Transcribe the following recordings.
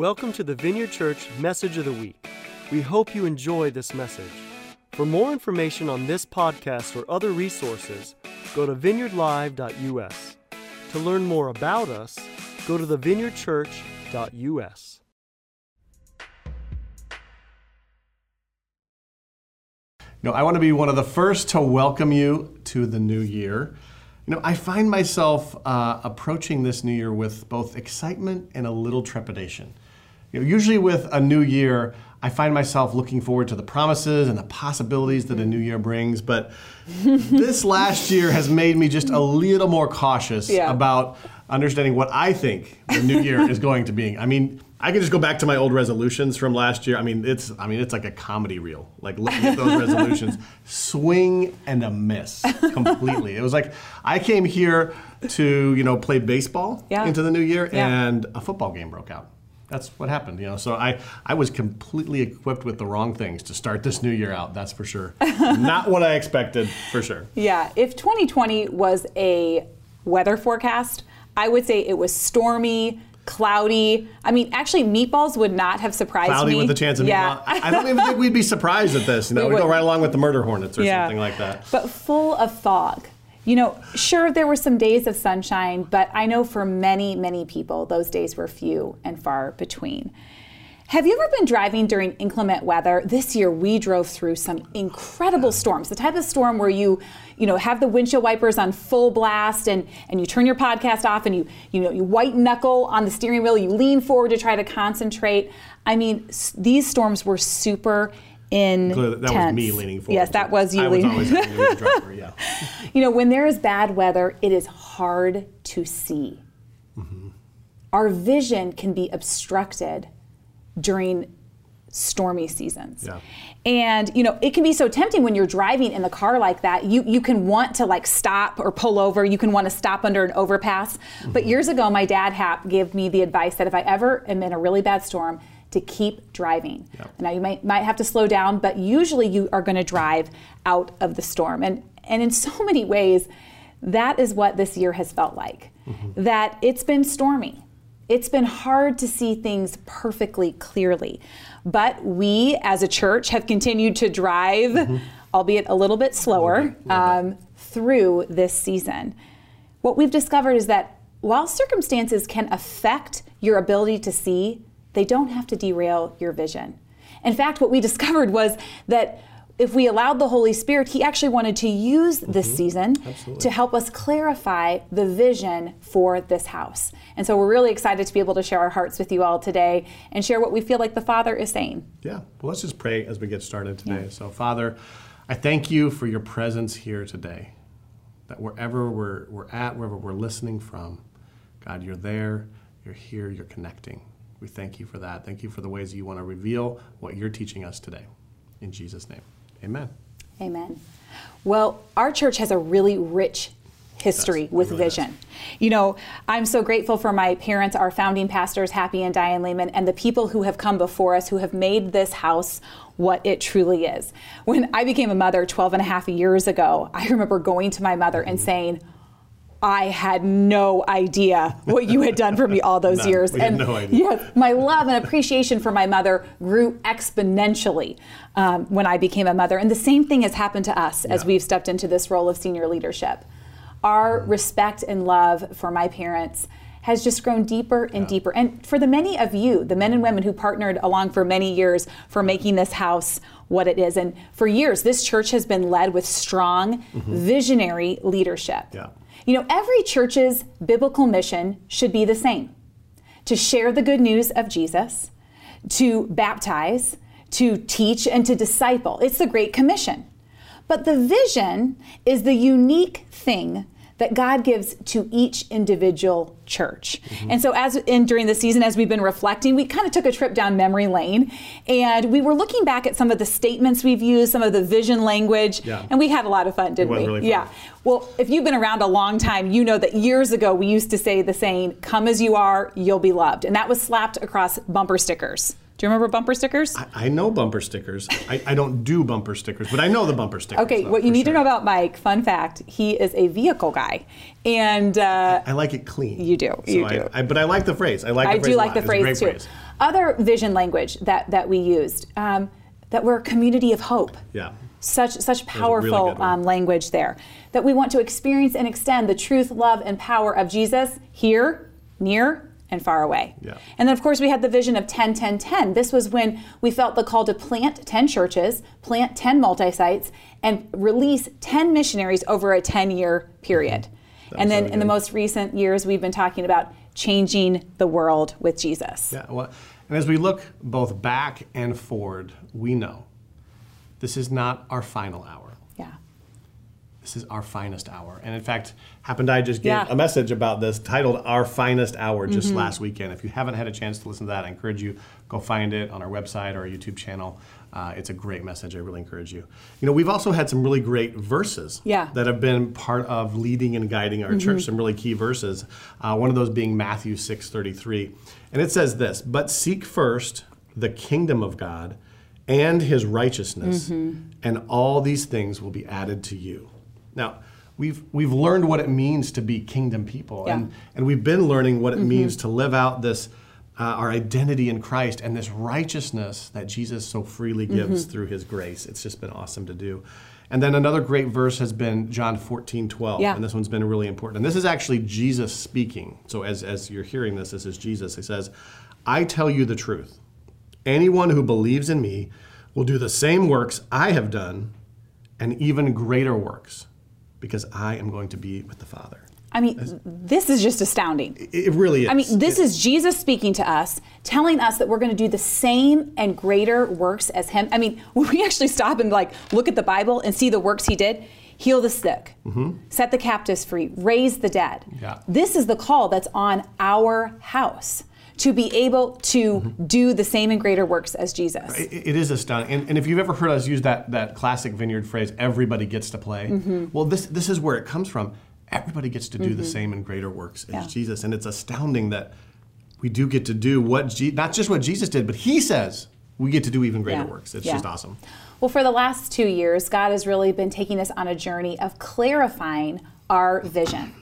Welcome to the Vineyard Church Message of the Week. We hope you enjoy this message. For more information on this podcast or other resources, go to vineyardlive.us. To learn more about us, go to thevineyardchurch.us. Know, I want to be one of the first to welcome you to the new year. You know, I find myself uh, approaching this new year with both excitement and a little trepidation. You know, usually with a new year, I find myself looking forward to the promises and the possibilities that a new year brings. But this last year has made me just a little more cautious Yeah. about understanding what I think the new year is going to be. I mean, I can just go back to my old resolutions from last year. I mean, it's I mean, it's like a comedy reel. Like looking at those resolutions, swing and a miss completely. It was like I came here to you know play baseball Yeah. into the new year, Yeah. and a football game broke out. That's what happened, you know. So I, I was completely equipped with the wrong things to start this new year out. That's for sure. Not what I expected, for sure. Yeah, if 2020 was a weather forecast, I would say it was stormy, cloudy. I mean, actually, meatballs would not have surprised Cloudy me. with a chance of yeah. meatball. I don't even think we'd be surprised at this. You know, We we go right along with the murder hornets or Yeah. something like that. But full of fog. You know, sure, there were some days of sunshine, but I know for many, many people, those days were few and far between. Have you ever been driving during inclement weather? This year we drove through some incredible storms. The type of storm where you, you know, have the windshield wipers on full blast and and you turn your podcast off and you you know you white knuckle on the steering wheel, you lean forward to try to concentrate. I mean, these storms were super intense. Clearly, that was me leaning forward. Yes, that was you I was leaning. always the driver, yeah. You know, when there is bad weather, it is hard to see. Mm-hmm. Our vision can be obstructed during stormy seasons. Yeah. And you know, it can be so tempting when you're driving in the car like that. You you can want to like stop or pull over. You can want to stop under an overpass. But mm-hmm. years ago, my dad Hap gave me the advice that if I ever am in a really bad storm, to keep driving. Yeah. Now you might might have to slow down, but usually you are going to drive out of the storm. And and in so many ways, that is what this year has felt like. That it's been stormy. It's been hard to see things perfectly clearly. But we as a church have continued to drive, albeit a little bit slower, um, through this season. What we've discovered is that while circumstances can affect your ability to see, they don't have to derail your vision. In fact, what we discovered was that if we allowed the Holy Spirit, He actually wanted to use this mm-hmm. season to help us clarify the vision for this house. And so we're really excited to be able to share our hearts with you all today and share what we feel like the Father is saying. Yeah. Well, let's just pray as we get started today. So, Father, I thank you for your presence here today. That wherever we're, we're at, wherever we're listening from, God, you're there, you're here, you're connecting. We thank you for that. Thank you for the ways you want to reveal what you're teaching us today. In Jesus' name, amen. Amen. Well, our church has a really rich history. It with really vision. You know, I'm so grateful for my parents, our founding pastors, Happy and Diane Leman, and the people who have come before us who have made this house what it truly is. When I became a mother 12 and a half years ago, I remember going to my mother and mm-hmm. saying, I had no idea what you had done for me all those None. years. We had and no yes, my love and appreciation for my mother grew exponentially um, when I became a mother. And the same thing has happened to us as we've stepped into this role of senior leadership. Our respect and love for my parents has just grown deeper and deeper. And for the many of you, the men and women who partnered along for many years for making this house what it is. And for years, this church has been led with strong, visionary leadership. Yeah. You know, every church's biblical mission should be the same to share the good news of Jesus, to baptize, to teach, and to disciple. It's the Great Commission. But the vision is the unique thing that God gives to each individual church. And so as in during the season as we've been reflecting, we kind of took a trip down memory lane and we were looking back at some of the statements we've used, some of the vision language, Yeah. and we had a lot of fun, didn't we? really fun. Yeah. Well, if you've been around a long time, you know that years ago we used to say the saying, come as you are, you'll be loved. And that was slapped across bumper stickers Do you remember bumper stickers? I, I know bumper stickers. I, I don't do bumper stickers, but I know the bumper stickers. Okay, though, what you need to know about Mike, fun fact, he is a vehicle guy. And uh, I like it clean. You do, you do. I, but I like the phrase. I like. I the phrase do like the phrase too. phrase. Other vision language that, that we used, um, that we're a community of hope. Yeah. Such such a really powerful um, language there. That we want to experience and extend the truth, love, and power of Jesus here, near, and far away. Yeah. And then, of course, we had the vision of 10 10 10. This was when we felt the call to plant 10 churches, plant 10 multi sites, and release 10 missionaries over a 10 year period. Mm-hmm. And then in the most recent years, we've been talking about changing the world with Jesus. Yeah. Well, and as we look both back and forward, we know this is not our final hour. This is our finest hour. And in fact, happened I just gave Yeah. a message about this titled Our Finest Hour just last weekend. If you haven't had a chance to listen to that, I encourage you go find it on our website or our YouTube channel. Uh, it's a great message. I really encourage you. You know, we've also had some really great verses Yeah. that have been part of leading and guiding our church. Some really key verses. Uh, one of those being Matthew six thirty three, and it says this: "But seek first the kingdom of God and His righteousness, and all these things will be added to you." Now, we've we've learned what it means to be kingdom people, Yeah. and and we've been learning what it means to live out this. Uh, our identity in Christ and this righteousness that Jesus so freely gives through his grace. It's just been awesome to do. And then another great verse has been John 14, 12. Yeah. And this one's been really important. And this is actually Jesus speaking. So as, as you're hearing this, this is Jesus. He says, I tell you the truth. Anyone who believes in me will do the same works I have done and even greater works because I am going to be with the Father. I mean, this is just astounding. It, it really is. I mean, this is Jesus speaking to us, telling us that we're going to do the same and greater works as Him. I mean, when we actually stop and like look at the Bible and see the works He did, heal the sick, mm-hmm. set the captives free, raise the dead. Yeah. This is the call that's on our house to be able to do the same and greater works as Jesus. It, it is astounding. And, and if you've ever heard us use that, that classic vineyard phrase, everybody gets to play, Mm-hmm. well, this, this is where it comes from. Everybody gets to do the same and greater works as Yeah. Jesus. And it's astounding that we do get to do what, Je- not just what Jesus did, but he says we get to do even greater Yeah. works. It's Yeah. just awesome. Well, for the last two years, God has really been taking us on a journey of clarifying our vision.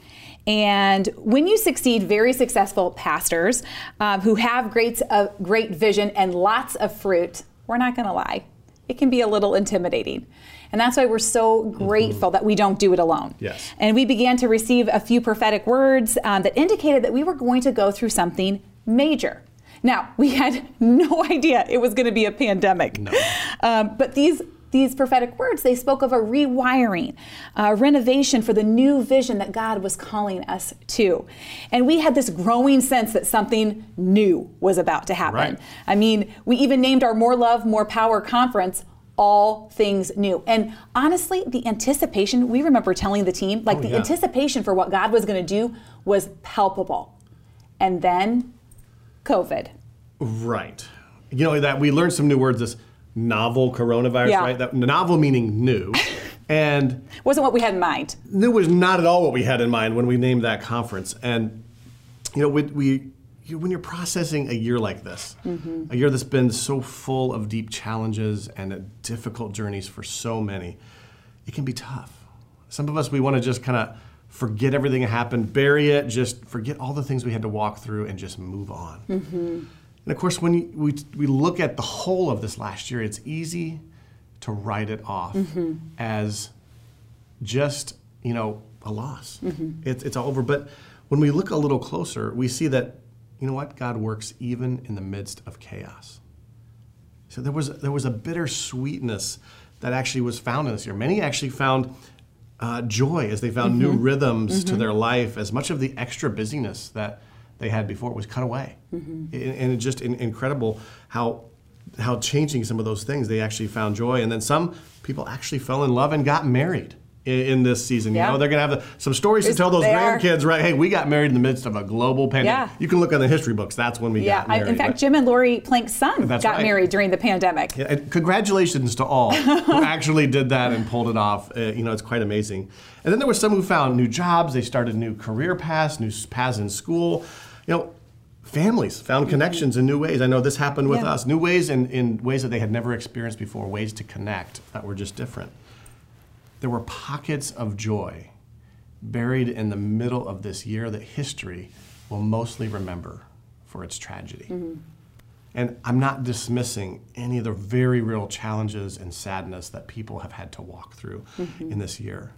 And when you succeed, very successful pastors um, who have great, uh, great vision and lots of fruit, we're not going to lie, it can be a little intimidating. And that's why we're so grateful that we don't do it alone. Yes. And we began to receive a few prophetic words um, that indicated that we were going to go through something major. Now, we had no idea it was going to be a pandemic. No. Um, but these these prophetic words, they spoke of a rewiring, a renovation for the new vision that God was calling us to. And we had this growing sense that something new was about to happen. Right. I mean, we even named our More Love, More Power conference all things new. And honestly, the anticipation, we remember telling the team, like Oh, the yeah. anticipation for what God was going to do was palpable. And then COVID. Right. You know, that we learned some new words, this novel coronavirus, Yeah. right? That novel meaning new. and Wasn't what we had in mind. That was not at all what we had in mind when we named that conference. And you know, we, we when you're processing a year like this, mm-hmm. a year that's been so full of deep challenges and difficult journeys for so many, it can be tough. Some of us we want to just kind of forget everything that happened, bury it, just forget all the things we had to walk through, and just move on. Mm-hmm. And of course, when you, we, we look at the whole of this last year, it's easy to write it off mm-hmm. as just, you know, a loss. Mm-hmm. It's, it's all over. But when we look a little closer, we see that, you know what? God works even in the midst of chaos. So there was, there was a bitter sweetness that actually was found in this year. Many actually found uh, joy as they found new mm-hmm. rhythms to their life, as much of the extra busyness that they had before It was cut away. And, and it's just incredible how how changing some of those things they actually found joy. And then some people actually fell in love and got married in, this season. Yeah. You know, they're going to have some stories to tell those grandkids, right? Hey, we got married in the midst of a global pandemic. Yeah. You can look on the history books. That's when we Yeah, got I, married. in fact, But- Jim and Lori Plank's son got right. married during the pandemic. yeah, congratulations to all who actually did that and pulled it off. Uh, you know, it's quite amazing. And then there were some who found new jobs. They started new career paths, new paths in school. You know, families found mm-hmm. connections in new ways. I know this happened with Yeah. us, new ways in, in ways that they had never experienced before, ways to connect that were just different. There were pockets of joy buried in the middle of this year that history will mostly remember for its tragedy. Mm-hmm. And I'm not dismissing any of the very real challenges and sadness that people have had to walk through mm-hmm. in this year.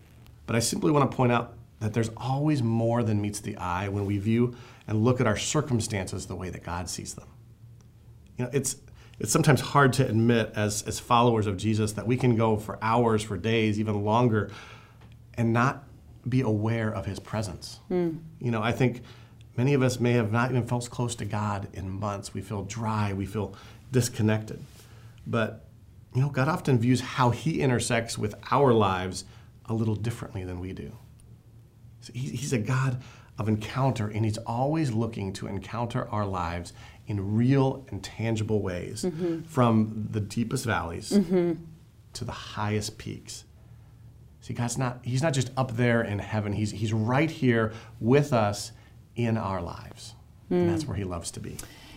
But I simply want to point out that there's always more than meets the eye when we view and look at our circumstances the way that God sees them. You know, it's it's sometimes hard to admit as, as followers of Jesus that we can go for hours, for days, even longer, and not be aware of his presence. Hmm. You know, I think many of us may have not even felt close to God in months. We feel dry, we feel disconnected. But, you know, God often views how he intersects with our lives a little differently than we do. So He's a God of encounter, and He's always looking to encounter our lives in real and tangible ways, mm-hmm. from the deepest valleys mm-hmm. to the highest peaks. See, God's not, He's not just up there in heaven, He's, he's right here with us in our lives. And that's mm. where He loves to be.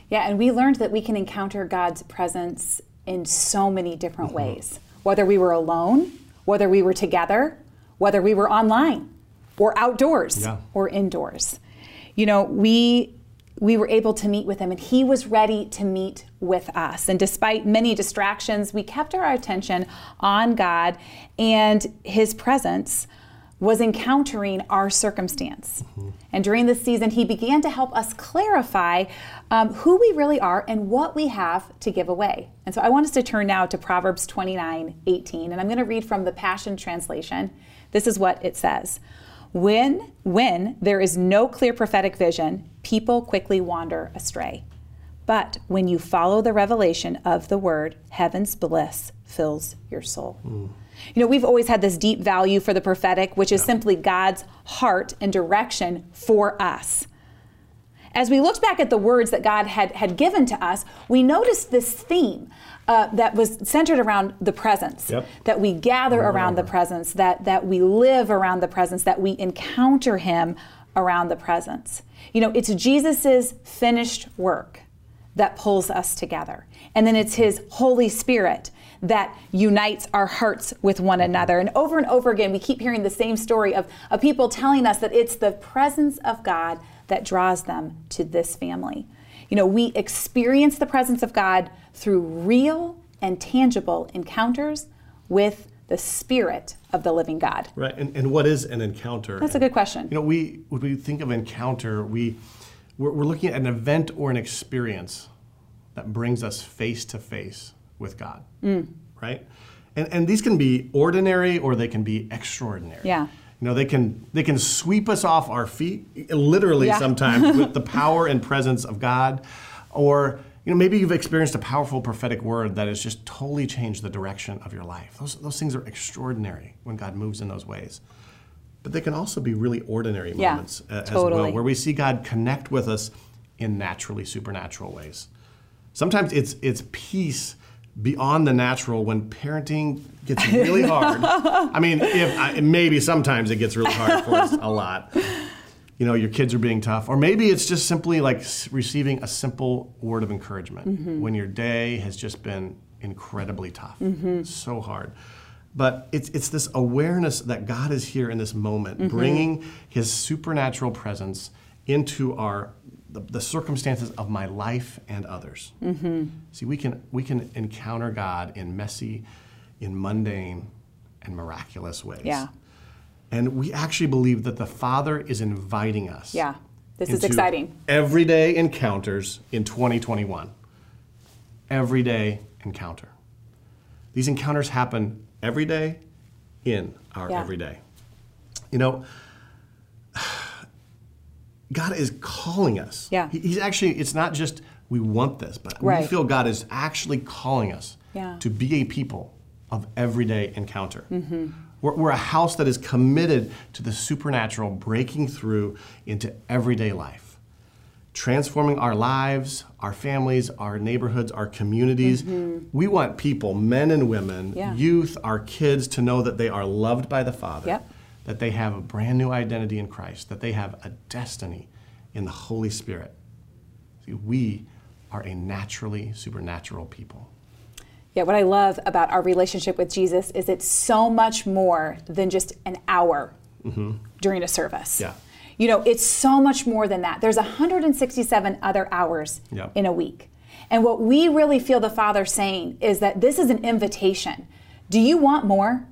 Yeah, and we learned that we can encounter God's presence in so many different mm-hmm. ways. Whether we were alone, whether we were together, whether we were online or outdoors Yeah. or indoors. You know, we we were able to meet with him and he was ready to meet with us. And despite many distractions, we kept our attention on God and his presence was encountering our circumstance. And during this season, he began to help us clarify um, who we really are and what we have to give away. And so I want us to turn now to Proverbs 29 18. And I'm going to read from the Passion Translation. This is what it says. When, when there is no clear prophetic vision, people quickly wander astray. But when you follow the revelation of the word, heaven's bliss fills your soul. You know, we've always had this deep value for the prophetic, which is simply God's heart and direction for us. As we looked back at the words that God had, had given to us, we noticed this theme uh, that was centered around the presence. Yep. That we gather around the presence, that, that we live around the presence, that we encounter Him around the presence. You know, it's Jesus's finished work that pulls us together. And then it's His Holy Spirit that unites our hearts with one another. And over and over again, we keep hearing the same story of, of people telling us that it's the presence of God that draws them to this family. You know, we experience the presence of God through real and tangible encounters with the Spirit of the living God. Right. And, and what is an encounter? That's a good question. You know, we when we think of encounter, we we're, we're looking at an event or an experience that brings us face to face with God, Mm. right? And and these can be ordinary or they can be extraordinary. Yeah. You know, they can they can sweep us off our feet, literally Yeah. sometimes with the power and presence of God, or you know maybe you've experienced a powerful prophetic word that has just totally changed the direction of your life. Those those things are extraordinary when God moves in those ways. But they can also be really ordinary Yeah, moments a- as well, where we see God connect with us in naturally supernatural ways. Sometimes it's it's peace beyond the natural when parenting gets really hard. I mean, if I, maybe sometimes it gets really hard for us a lot. You know, your kids are being tough, or maybe it's just simply like receiving a simple word of encouragement Mm-hmm. when your day has just been incredibly tough, so hard. But it's, it's this awareness that God is here in this moment, Mm-hmm. bringing His supernatural presence into our the, the circumstances of my life and others. Mm-hmm. See, we can we can encounter God in messy, in mundane, and miraculous ways. Yeah. And we actually believe that the Father is inviting us. Yeah. This is exciting. Everyday encounters in 2021. Everyday encounter. These encounters happen every day in our Yeah. everyday. You know, God is calling us. Yeah. He's actually, it's not just we want this, but we feel God is actually calling us Yeah. to be a people of everyday encounter. Mm-hmm. We're, we're a house that is committed to the supernatural breaking through into everyday life, transforming our lives, our families, our neighborhoods, our communities. We want people, men and women, Mm-hmm. Yeah. youth, our kids, to know that they are loved by the Father, Yep. that they have a brand new identity in Christ, that they have a destiny in the Holy Spirit. See, we are a naturally supernatural people. Yeah, what I love about our relationship with Jesus is it's so much more than just an hour mm-hmm. during a service. Yeah. You know, it's so much more than that. There's 167 other hours Yeah. in a week. And what we really feel the Father saying is that this is an invitation. Do you want more?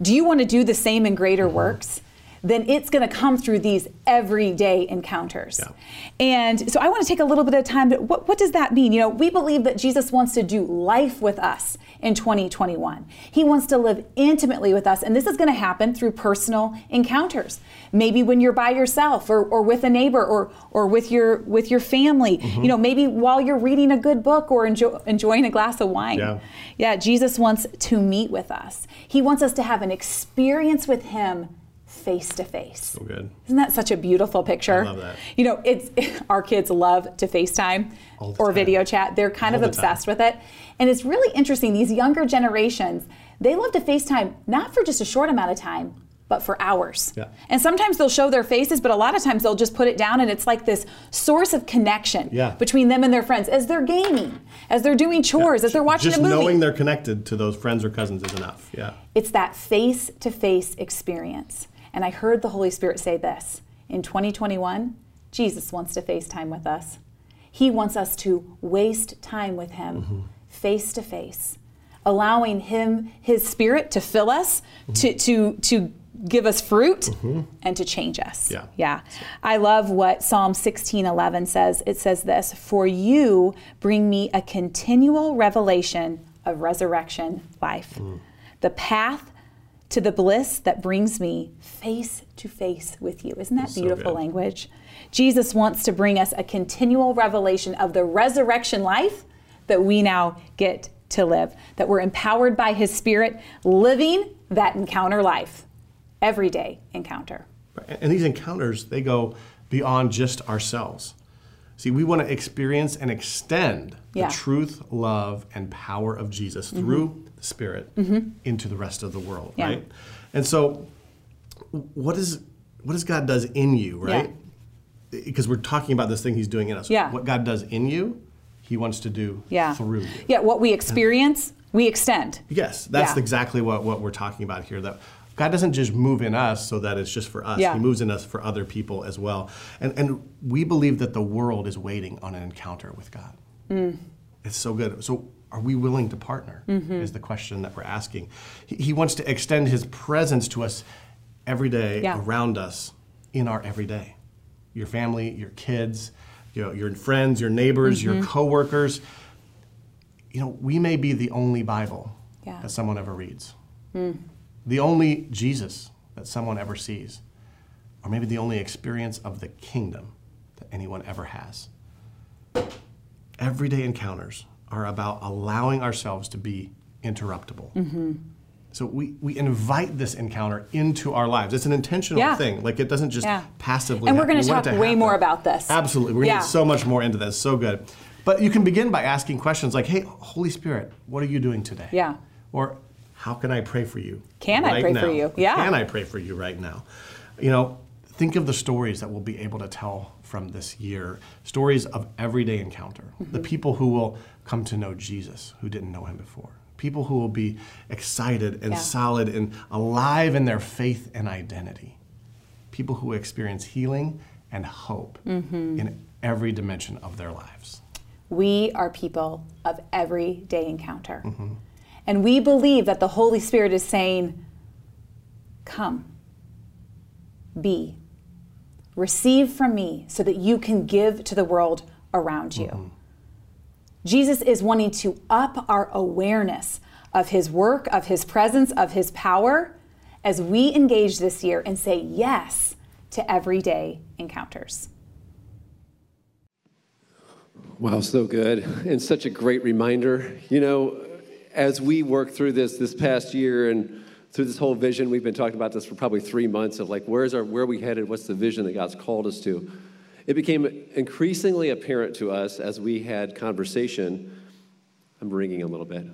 Do you want to do the same and greater mm-hmm. works? Then it's going to come through these everyday encounters. Yeah. And so I want to take a little bit of time to what, what does that mean? You know, we believe that Jesus wants to do life with us in 2021. He wants to live intimately with us. And this is going to happen through personal encounters. Maybe when you're by yourself or, or with a neighbor or, or with your with your family. Mm-hmm. You know, maybe while you're reading a good book or enjoy, enjoying a glass of wine. Yeah. yeah, Jesus wants to meet with us. He wants us to have an experience with him face to face. So good. Isn't that such a beautiful picture? I love that. You know, it's our kids love to FaceTime or time. video chat. They're kind All of the time. obsessed with it. And it's really interesting. These younger generations, they love to FaceTime not for just a short amount of time, but for hours. Yeah. And sometimes they'll show their faces, but a lot of times they'll just put it down and it's like this source of connection Yeah. between them and their friends as they're gaming, as they're doing chores, as they're watching Just a movie. knowing they're connected to those friends or cousins is enough. Yeah. It's that face to face experience. And I heard the Holy Spirit say this in 2021, Jesus wants to FaceTime with us. He wants us to waste time with Him face to face, allowing Him, His Spirit, to fill us, mm-hmm. to, to, to give us fruit, mm-hmm. and to change us. Yeah. Yeah. I love what Psalm 16:11 says. It says this, "For you bring me a continual revelation of resurrection life. Mm. The path to the bliss that brings me face to face with you." Isn't that So beautiful good. language? Jesus wants to bring us a continual revelation of the resurrection life that we now get to live, that we're empowered by his spirit living that encounter life. Everyday encounter. And and these encounters, they go beyond just ourselves. See, we want to experience and extend the truth, love, and power of Jesus through mm-hmm. Spirit into the rest of the world, Yeah. right? And so, what is what does God does in you, right? Because we're talking about this thing He's doing in us. Yeah. What God does in you, He wants to do yeah. through you. Yeah, what we experience, we extend. Yes, that's Yeah. exactly what, what we're talking about here. That God doesn't just move in us so that it's just for us. Yeah. He moves in us for other people as well. And and we believe that the world is waiting on an encounter with God. Mm. It's so good. So are we willing to partner? Mm-hmm. Is the question that we're asking. He, he wants to extend his presence to us every day Yeah. around us in our everyday. Your family, your kids, you know, your friends, your neighbors, Mm-hmm. your coworkers you know, we may be the only Bible Yeah. that someone ever reads, the only Jesus that someone ever sees, or maybe the only experience of the kingdom that anyone ever has. Everyday encounters are about allowing ourselves to be interruptible. So we, we invite this encounter into our lives. It's an intentional Yeah. thing. Like it doesn't just Yeah. passively. And we're We want talk way more about this. Absolutely. We're going to Yeah. get so much more into this. So good. But you can begin by asking questions like, hey, Holy Spirit, what are you doing today? Yeah. Or how can I pray for you? Can I right pray for now? you? Yeah. Can I pray for you right now? You know, think of the stories that we'll be able to tell from this year stories of everyday encounter. Mm-hmm. The people who will come to know Jesus who didn't know him before. People who will be excited and Yeah. solid and alive in their faith and identity. People who experience healing and hope Mm-hmm. in every dimension of their lives. We are people of everyday encounter. Mm-hmm. And we believe that the Holy Spirit is saying, Come, be, receive from me so that you can give to the world around you. Mm-hmm. Jesus is wanting to up our awareness of his work, of his presence, of his power as we engage this year and say yes to everyday encounters. Wow, so good. And such a great reminder. You know, as we work through this this past year and through this whole vision, we've been talking about this for probably three months of like, where's our, where are we headed? What's the vision that God's called us to? It became increasingly apparent to us as we had conversation. I'm ringing a little bit.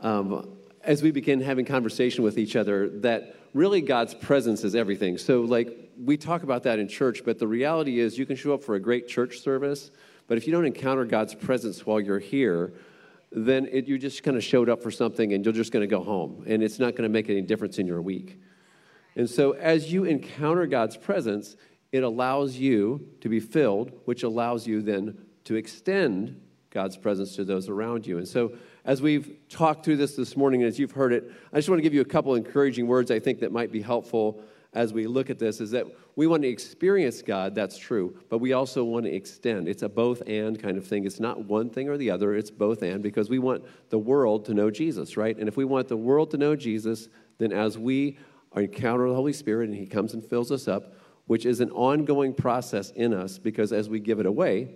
Um, as we begin having conversation with each other, that really God's presence is everything. So, like, we talk about that in church, but the reality is you can show up for a great church service, But if you don't encounter God's presence while you're here, then it, you just kind of showed up for something and you're just going to go home. And it's not going to make any difference in your week. And so as you encounter God's presence, it allows you to be filled, which allows you then to extend God's presence to those around you. And so, as we've talked through this this morning, as you've heard it, I just want to give you a couple encouraging words I think that might be helpful as we look at this is that we want to experience God, that's true, but we also want to extend. It's a both and kind of thing. It's not one thing or the other, it's both and because we want the world to know Jesus, right? And if we want the world to know Jesus, then as we encounter the Holy Spirit and He comes and fills us up, which is an ongoing process in us because as we give it away,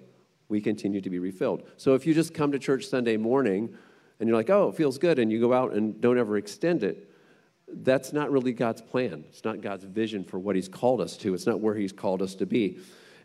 we continue to be refilled. So if you just come to church Sunday morning and you're like, oh, it feels good, and you go out and don't ever extend it, that's not really God's plan. It's not God's vision for what He's called us to. It's not where He's called us to be.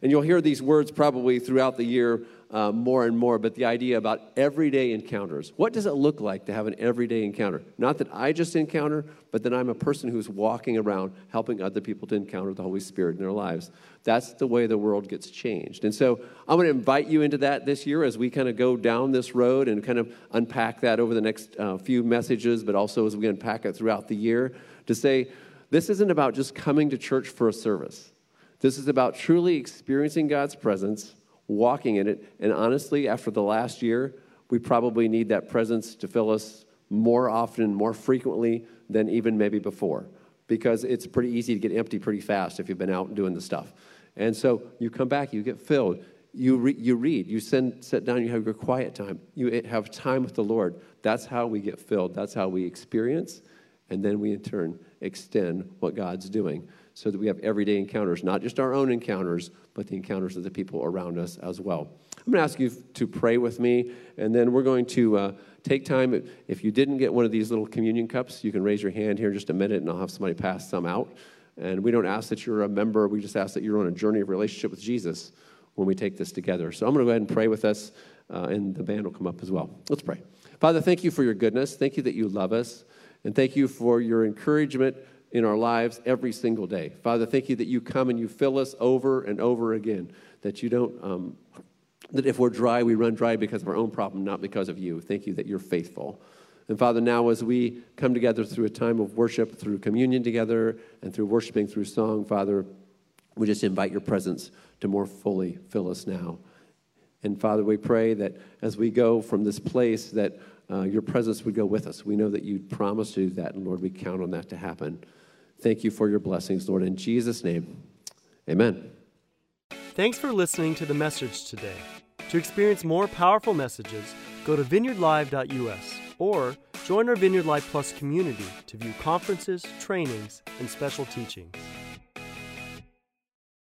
And you'll hear these words probably throughout the year uh, more and more, but the idea about everyday encounters. What does it look like to have an everyday encounter? Not that I just encounter, but that I'm a person who's walking around helping other people to encounter the Holy Spirit in their lives. That's the way the world gets changed. And so I'm going to invite you into that this year as we kind of go down this road and kind of unpack that over the next uh, few messages, but also as we unpack it throughout the year to say, this isn't about just coming to church for a service. This is about truly experiencing God's presence, walking in it. And honestly, after the last year, we probably need that presence to fill us more often, more frequently than even maybe before, because it's pretty easy to get empty pretty fast if you've been out doing the stuff. And so you come back, you get filled. You, re- you read, you send, sit down, you have your quiet time. You eh, have time with the Lord. That's how we get filled. That's how we experience, and then we in turn extend what God's doing so that we have everyday encounters, not just our own encounters, but the encounters of the people around us as well. I'm going to ask you to pray with me, and then we're going to uh, take time. If you didn't get one of these little communion cups, you can raise your hand here in just a minute, and I'll have somebody pass some out. And we don't ask that you're a member, we just ask that you're on a journey of relationship with Jesus when we take this together. So I'm going to go ahead and pray with us, uh, and the band will come up as well. Let's pray. Father, thank you for your goodness. Thank you that you love us. And thank you for your encouragement in our lives every single day. Father, thank you that you come and you fill us over and over again, that you don't, um, that if we're dry, we run dry because of our own problem, not because of you. Thank you that you're faithful. And Father, now as we come together through a time of worship, through communion together, and through worshiping through song, Father, we just invite your presence to more fully fill us now. And Father, we pray that as we go from this place, that uh, your presence would go with us. We know that you promised to do that, and Lord, we count on that to happen. Thank you for your blessings, Lord. In Jesus' name, amen. Thanks for listening to the message today. To experience more powerful messages, go to vineyardlive.us or join our Vineyard Live Plus community to view conferences, trainings, and special teachings.